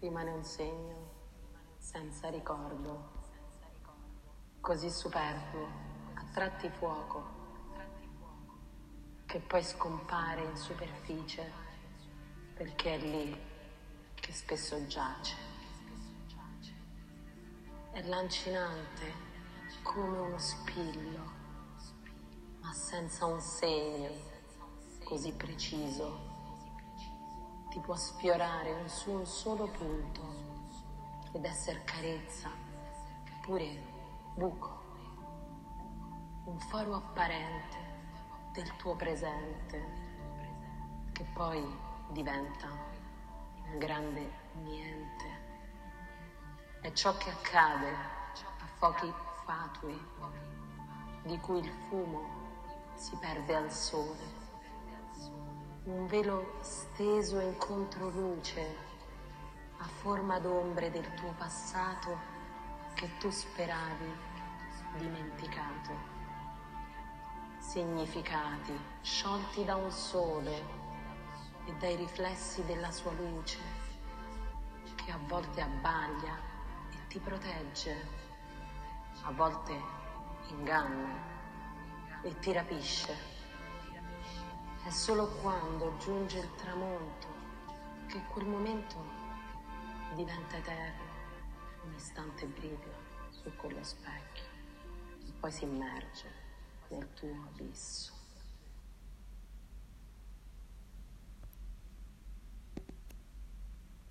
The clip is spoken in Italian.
rimane un segno senza ricordo, così superfluo, a tratti fuoco, che poi scompare in superficie perché è lì che spesso giace. È lancinante come uno spillo, ma senza un segno così preciso. Ti può sfiorare un solo punto ed essere carezza, pure buco, un faro apparente del tuo presente che poi diventa un grande niente. È ciò che accade a fuochi fatui di cui il fumo si perde al sole. Un velo steso in controluce a forma d'ombre del tuo passato che tu speravi dimenticato. Significati sciolti da un sole e dai riflessi della sua luce che a volte abbaglia e ti protegge, a volte inganna e ti rapisce. È solo quando giunge il tramonto che quel momento diventa eterno, un istante brilla su quello specchio e poi si immerge nel tuo abisso.